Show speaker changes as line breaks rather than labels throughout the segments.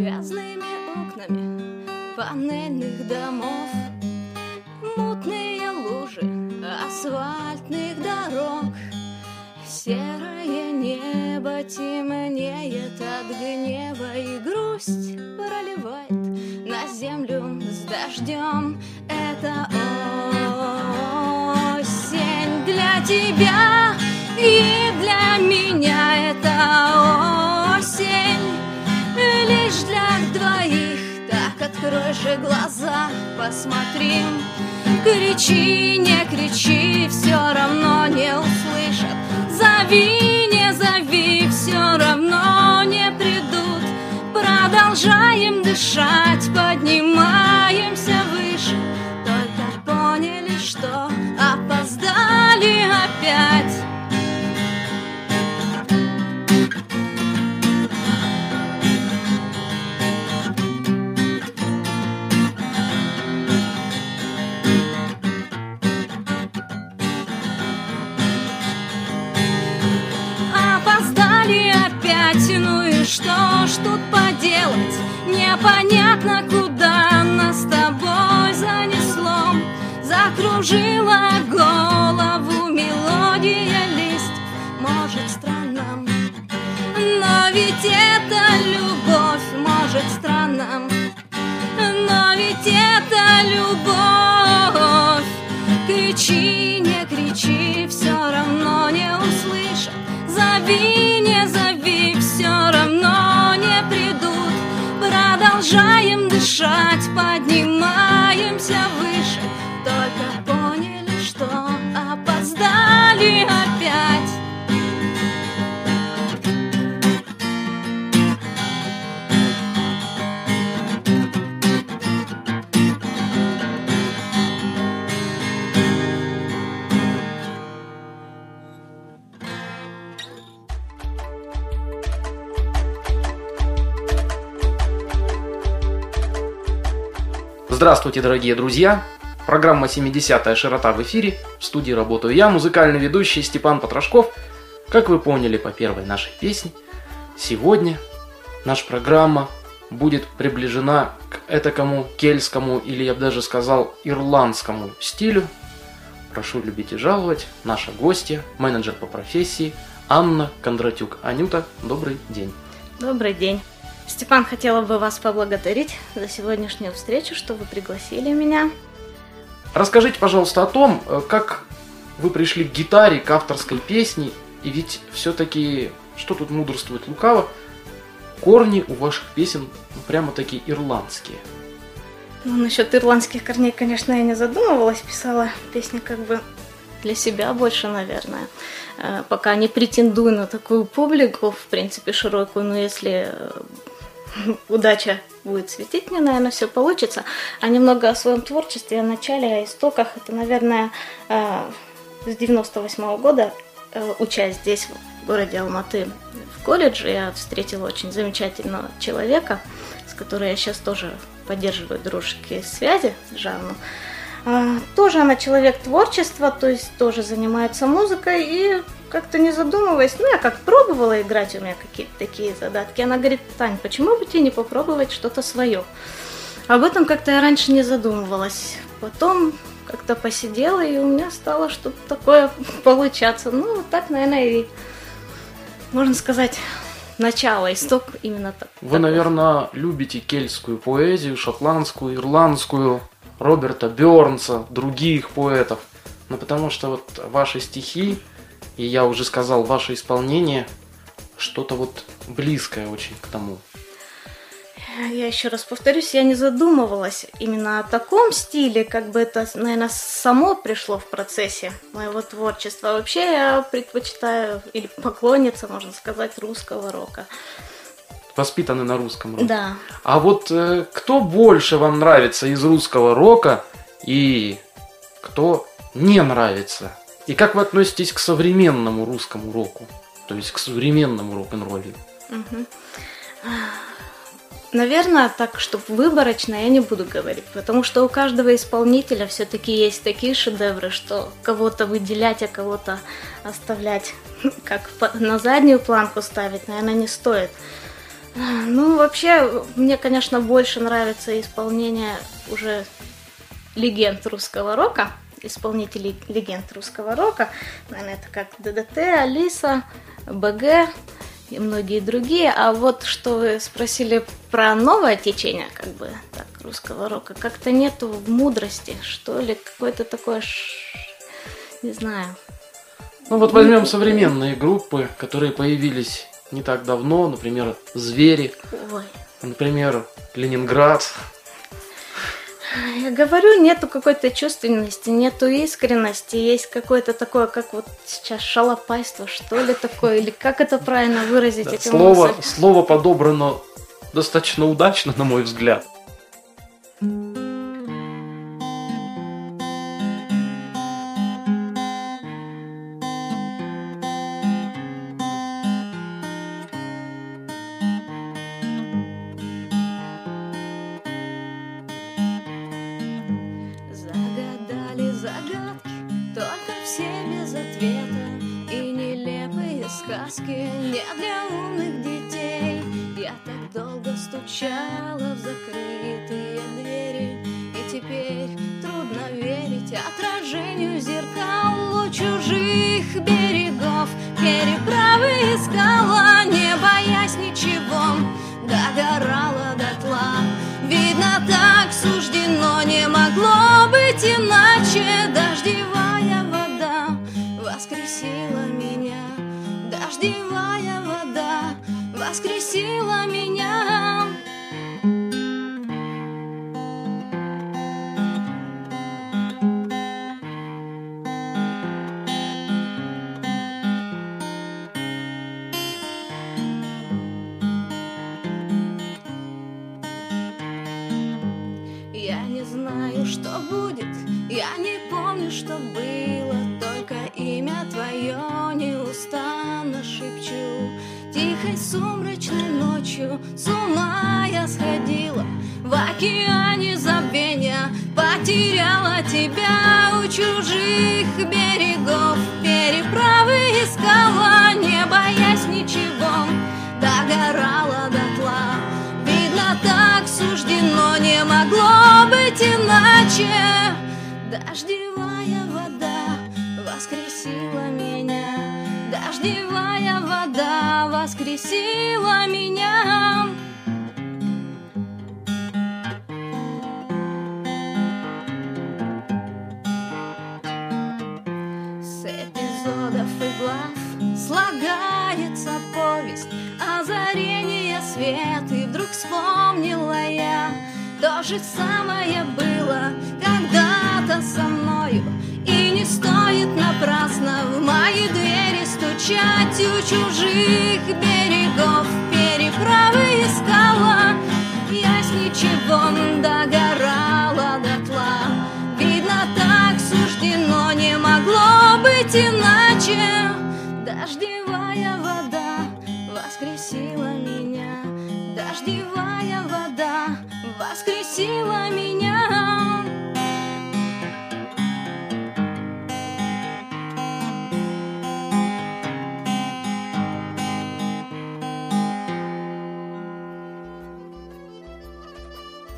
грязными окнами панельных домов. Мутные лужи асфальтных дорог. Серое небо темнеет от гнева И грусть проливает на землю с дождем. Это осень для тебя же глаза, посмотри. Кричи, не кричи, все равно не услышат. Зови, не зови, все равно не придут. Продолжаем дышать, поднимаемся что ж тут поделать? Непонятно, куда нас с тобой занесло. Закружила голову мелодия лист. Может, странно, но ведь это любовь Может, странно, но ведь это любовь Продолжаем
Здравствуйте, дорогие друзья! Программа «70-я широта» в эфире. В студии работаю я, музыкальный ведущий Степан Потрошков. Как вы поняли по первой нашей песне, сегодня наша программа будет приближена к этакому кельтскому или, я бы даже сказал, ирландскому стилю. Прошу любить и жаловать. Наша гостья, менеджер по профессии Анна Кондратюк. Анюта, добрый день.
Добрый день. Степан, хотела бы вас поблагодарить за сегодняшнюю встречу, что вы пригласили меня.
Расскажите, пожалуйста, о том, э, как вы пришли к гитаре, к авторской песне, и ведь все-таки, что тут мудрствует лукаво, корни у ваших песен ну, прямо такие ирландские.
Ну, насчет ирландских корней, конечно, я не задумывалась, писала песни как бы для себя больше, наверное. Э, Пока не претендую на такую публику, в принципе, широкую, но если э, удача будет светить мне, наверное, все получится. А немного о своем творчестве, о начале, о истоках. Это, наверное, э, с 98 года, э, учась здесь, в городе Алматы, в колледже, я встретила очень замечательного человека, с которым я сейчас тоже поддерживаю дружеские связи, Жанну. А, Тоже она человек творчества, то есть тоже занимается музыкой и как-то не задумываясь, ну я как пробовала играть, у меня какие-то такие задатки. Она говорит, Тань, почему бы тебе не попробовать что-то свое? Об этом как-то я раньше не задумывалась. Потом как-то посидела, и у меня стало что-то такое получаться. Ну, вот так, наверное, и, можно сказать, начало, исток именно так.
Вы, наверное, любите кельтскую поэзию, шотландскую, ирландскую, Роберта Бёрнса, других поэтов. Ну, потому что вот ваши стихи, и я уже сказал, ваше исполнение, что-то вот близкое очень к тому.
Я еще раз повторюсь, я не задумывалась именно о таком стиле, как бы это, наверное, само пришло в процессе моего творчества. Вообще я предпочитаю, или поклонница, можно сказать, русского рока.
Воспитаны на русском роке.
Да.
А вот э, кто больше вам нравится из русского рока и кто не нравится? И как вы относитесь к современному русскому року? То есть к современному рок-н-роллю?
Мгм. Наверное, так, чтобы выборочно я не буду говорить, потому что у каждого исполнителя все-таки есть такие шедевры, что кого-то выделять, а кого-то оставлять, как на заднюю планку ставить, наверное, не стоит.
Ну, вообще, мне, конечно, больше нравится исполнение уже легенд русского рока, исполнителей легенд русского рока. Наверное, это как ДДТ, Алиса, БГ и многие другие. А вот что вы спросили про новое течение, как бы так, русского рока, как-то нету в мудрости, что ли, какое-то такое, не знаю.
Ну вот возьмем современные группы, которые появились не так давно, например, «Звери»,
Ой.
например, «Ленинград»,
я говорю, нету какой-то чувственности, нету искренности, есть какое-то такое, как вот сейчас шалопайство, что ли такое, или как это правильно выразить
Да, слово, слово подобрано достаточно удачно, на мой взгляд.
Не для умных детей. Я так долго стучала в закрытые двери И теперь трудно верить отражению зеркал у чужих берегов. Переправы искала, не боясь ничего Догорала дотла. Видно, так суждено не могло быть иначе. Дождевая вода воскресила меня воскресила меня могло быть иначе. Дождевая вода воскресила меня. Дождевая вода воскресила меня. Же самое было когда-то со мною. И не стоит напрасно в мои двери стучать У чужих берегов. Переправы искала Я с ничего догорала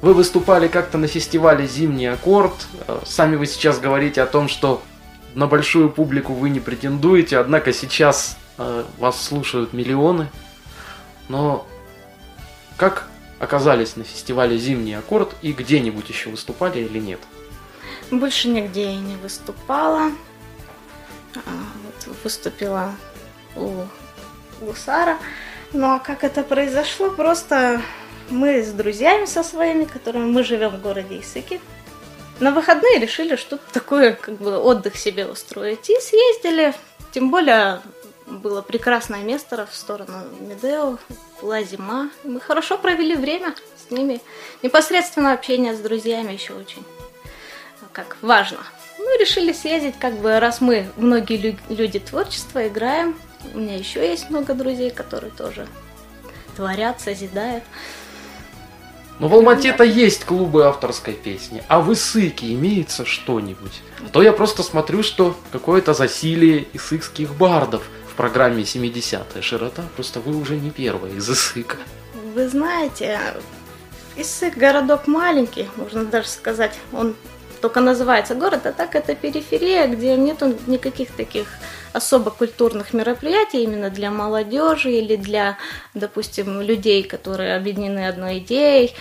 Вы выступали как-то на фестивале «Зимний аккорд». Э, Сами вы сейчас говорите о том, что на большую публику вы не претендуете, однако сейчас э, вас слушают миллионы. Но как оказались на фестивале «Зимний аккорд» и где-нибудь еще выступали или нет?
Больше нигде я не выступала. А, выступила у Гусара. Ну а как это произошло? Просто мы с друзьями со своими, которыми мы живем в городе Исыки, на выходные решили что-то такое, как бы отдых себе устроить. И съездили. Тем более было прекрасное место в сторону Медео, была зима. Мы хорошо провели время с ними. Непосредственно общение с друзьями еще очень как важно. Ну, решили съездить, как бы, раз мы, многие лю- люди творчества, играем. У меня еще есть много друзей, которые тоже творят, созидают.
Но в Алмате-то есть клубы авторской песни, а в Исыке имеется что-нибудь? А то я просто смотрю, что какое-то засилие исыкских бардов в программе 70-я широта, просто вы уже не первая из Исыка.
Вы знаете, Иссык городок маленький, можно даже сказать, он только называется город, а так это периферия, где нету никаких таких особо культурных мероприятий именно для молодежи или для, допустим, людей, которые объединены одной идеей.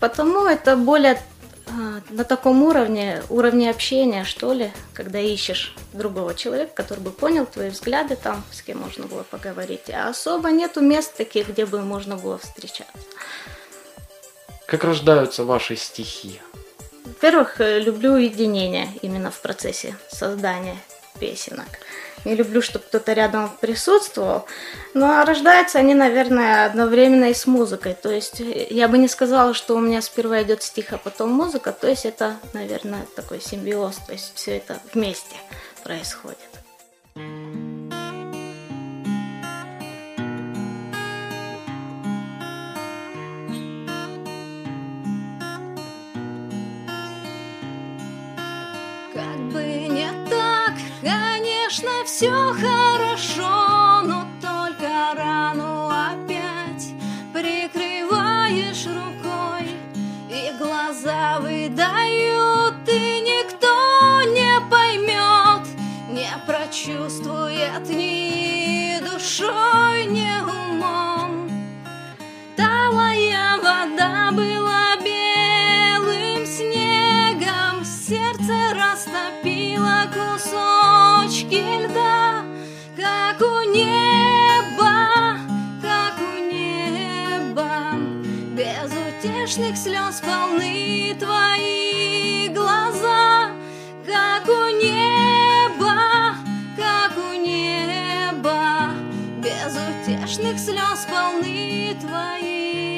Потому это более а, на таком уровне, уровне общения, что ли, когда ищешь другого человека, который бы понял твои взгляды там, с кем можно было поговорить. А особо нету мест таких, где бы можно было встречаться.
Как рождаются ваши стихи?
Во-первых, э, люблю уединение именно в процессе создания песенок. Не люблю, чтобы кто-то рядом присутствовал. Ну, а рождаются они, наверное, одновременно и с музыкой. То есть э, я бы не сказала, что у меня сперва идет стих, а потом музыка. То есть это, наверное, такой симбиоз. То есть все это вместе происходит.
Все хорошо, но только рану опять прикрываешь рукой, и глаза выдают, и никто не поймет, не прочувствует ни душой, ни умом. Грешных слез полны твои глаза, как у неба, как у неба, безутешных слез полны твои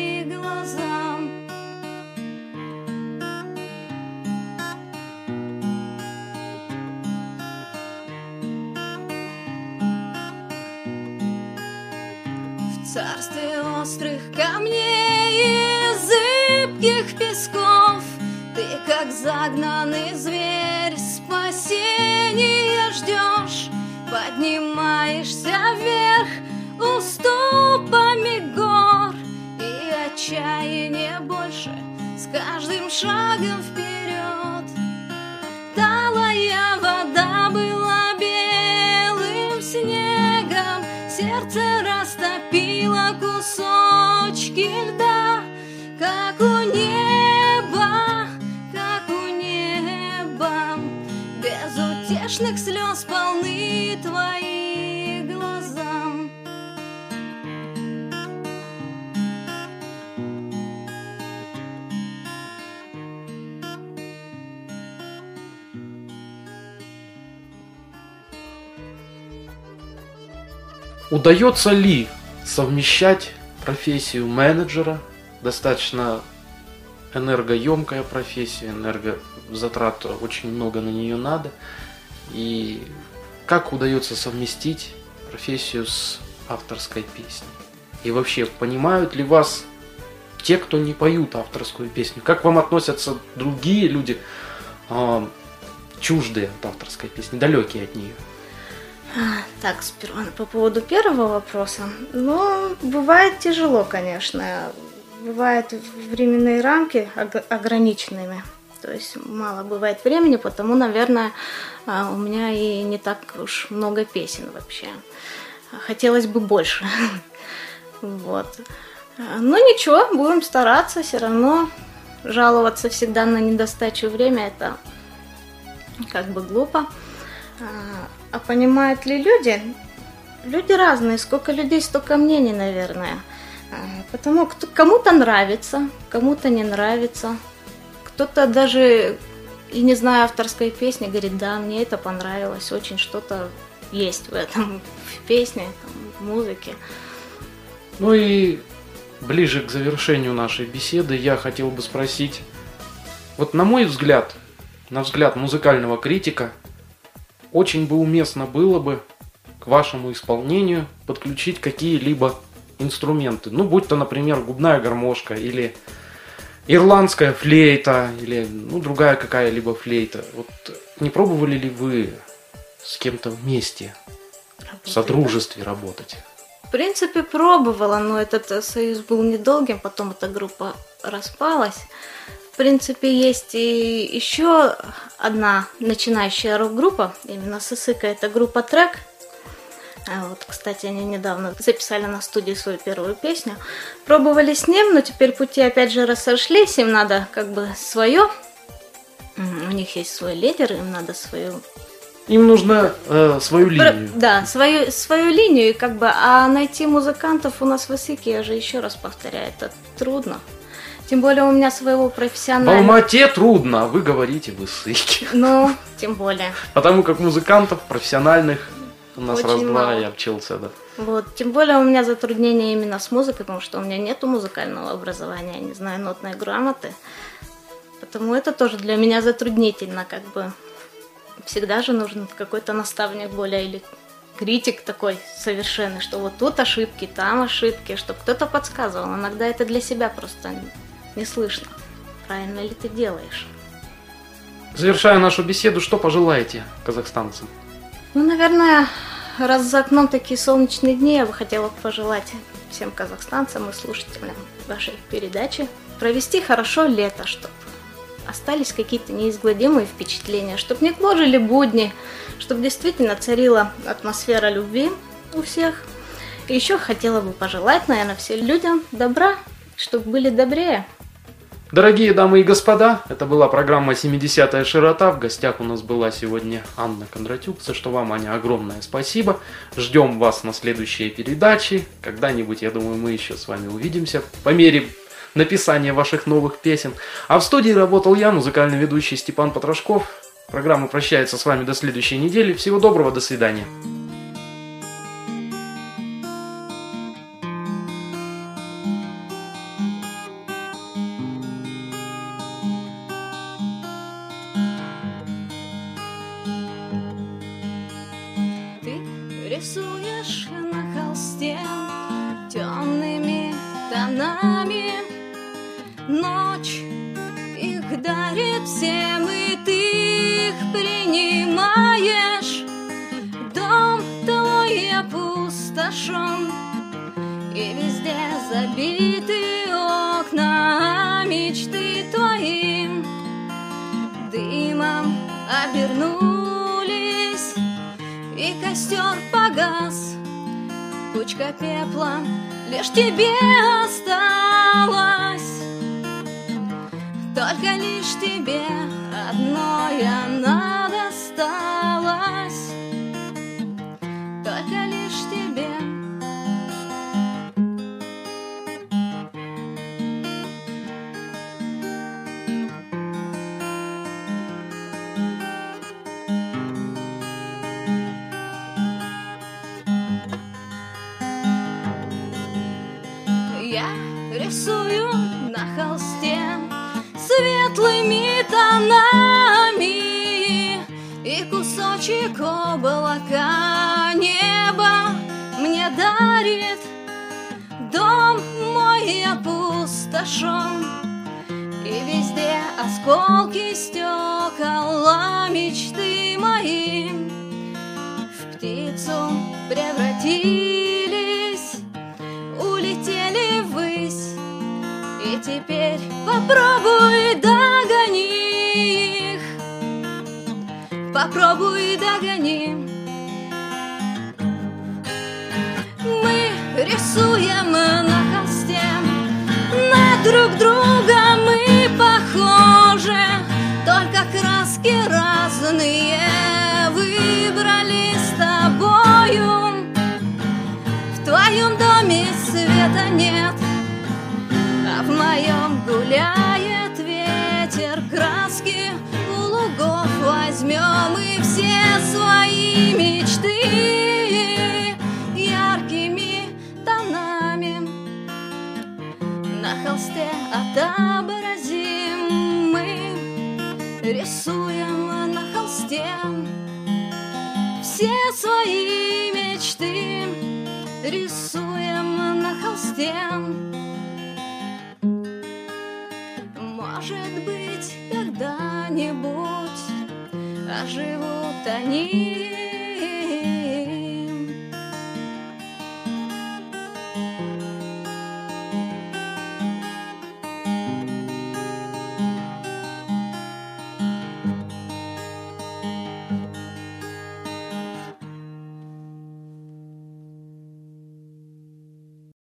загнанный зверь, спасения ждешь. Поднимаешься вверх уступами гор. И отчаяние больше с каждым шагом вперед безутешных слез полны твои глаза.
Удается ли совмещать профессию менеджера достаточно энергоемкая профессия, энергозатрат очень много на нее надо. И как удается совместить профессию с авторской песней? И вообще, понимают ли вас те, кто не поют авторскую песню? Как вам относятся другие люди, э, чуждые от авторской песни, далекие от нее?
А, так, сперва по поводу первого вопроса. Ну, бывает тяжело, конечно бывают временные рамки ограниченными. То есть мало бывает времени, потому, наверное, а, у меня и не так уж много песен вообще. Хотелось бы больше. Вот. Но ничего, будем стараться, все равно жаловаться всегда на недостачу время это как бы глупо. А, а понимают ли люди? Люди разные, сколько людей, столько мнений, наверное. А, потому кому-то нравится, кому-то не нравится. Кто-то даже и не зная авторской песни, говорит, да, мне это понравилось, очень что-то есть в этом, в песне, в музыке.
Ну и ближе к завершению нашей беседы я хотел бы спросить, вот на мой взгляд, на взгляд музыкального критика, очень бы уместно было бы к вашему исполнению подключить какие-либо инструменты. Ну, будь то, например, губная гармошка или ирландская флейта или ну, другая какая-либо флейта. Вот не пробовали ли вы с кем-то вместе Работать, в содружестве работать?
В принципе, пробовала, но этот э, союз был недолгим, потом эта группа распалась. В принципе, есть и еще одна начинающая рок-группа, именно Сысыка, это группа Трек. А Вот, кстати, они недавно записали на студии свою первую песню. Пробовали с ним, но теперь пути опять же рассошлись, им надо как бы свое. У них есть свой лидер, им надо свою
Им нужно э, свою линию.
Да, свою, свою линию, как бы, а найти музыкантов у нас в Исыке, я же еще раз повторяю, это трудно. Тем более у меня своего
В
профессионального...
Алмате трудно, а вы говорите в Исыке.
Ну, тем более.
Потому как музыкантов профессиональных у нас раз-два, я обчился, да.
Вот, тем более у меня затруднения именно с музыкой, потому что у меня нету музыкального образования, я не знаю нотной грамоты. Потому это тоже для меня затруднительно, как бы. Всегда же нужен какой-то наставник более или критик такой совершенный, что вот тут ошибки, там ошибки, чтобы кто-то подсказывал. Иногда это для себя просто не слышно. Правильно ли ты делаешь?
Завершая нашу беседу, что пожелаете казахстанцам?
Ну, наверное, раз за окном такие солнечные дни, я бы хотела пожелать всем казахстанцам и слушателям вашей передачи провести хорошо лето, чтобы остались какие-то неизгладимые впечатления, чтобы не гложили будни, чтобы действительно царила атмосфера любви у всех. И еще хотела бы пожелать, наверное, всем людям добра, чтобы были добрее.
Дорогие дамы и господа, это была программа «70-я широта». В гостях у нас была сегодня Анна Кондратюк, за что вам, Аня, огромное спасибо. Ждем вас на следующие передачи. Когда-нибудь, я думаю, мы еще с вами увидимся по мере написания ваших новых песен. А в студии работал я, музыкальный ведущий Степан Потрошков. Программа прощается с вами до следующей недели. Всего доброго, до свидания.
Рисуешь на холсте темными тонами. Ночь их дарит всем, и ты их принимаешь. Дом твой опустошен, и везде забиты кучка пепла лишь тебе осталась. Только лишь тебе одной она опустошен И везде осколки стекла мечты мои В птицу превратились улетели ввысь. И теперь попробуй догони их Попробуй догони. Мы рисуем на отобразим мы рисуем на холсте все свои мечты рисуем на холсте. Может быть, когда-нибудь оживут они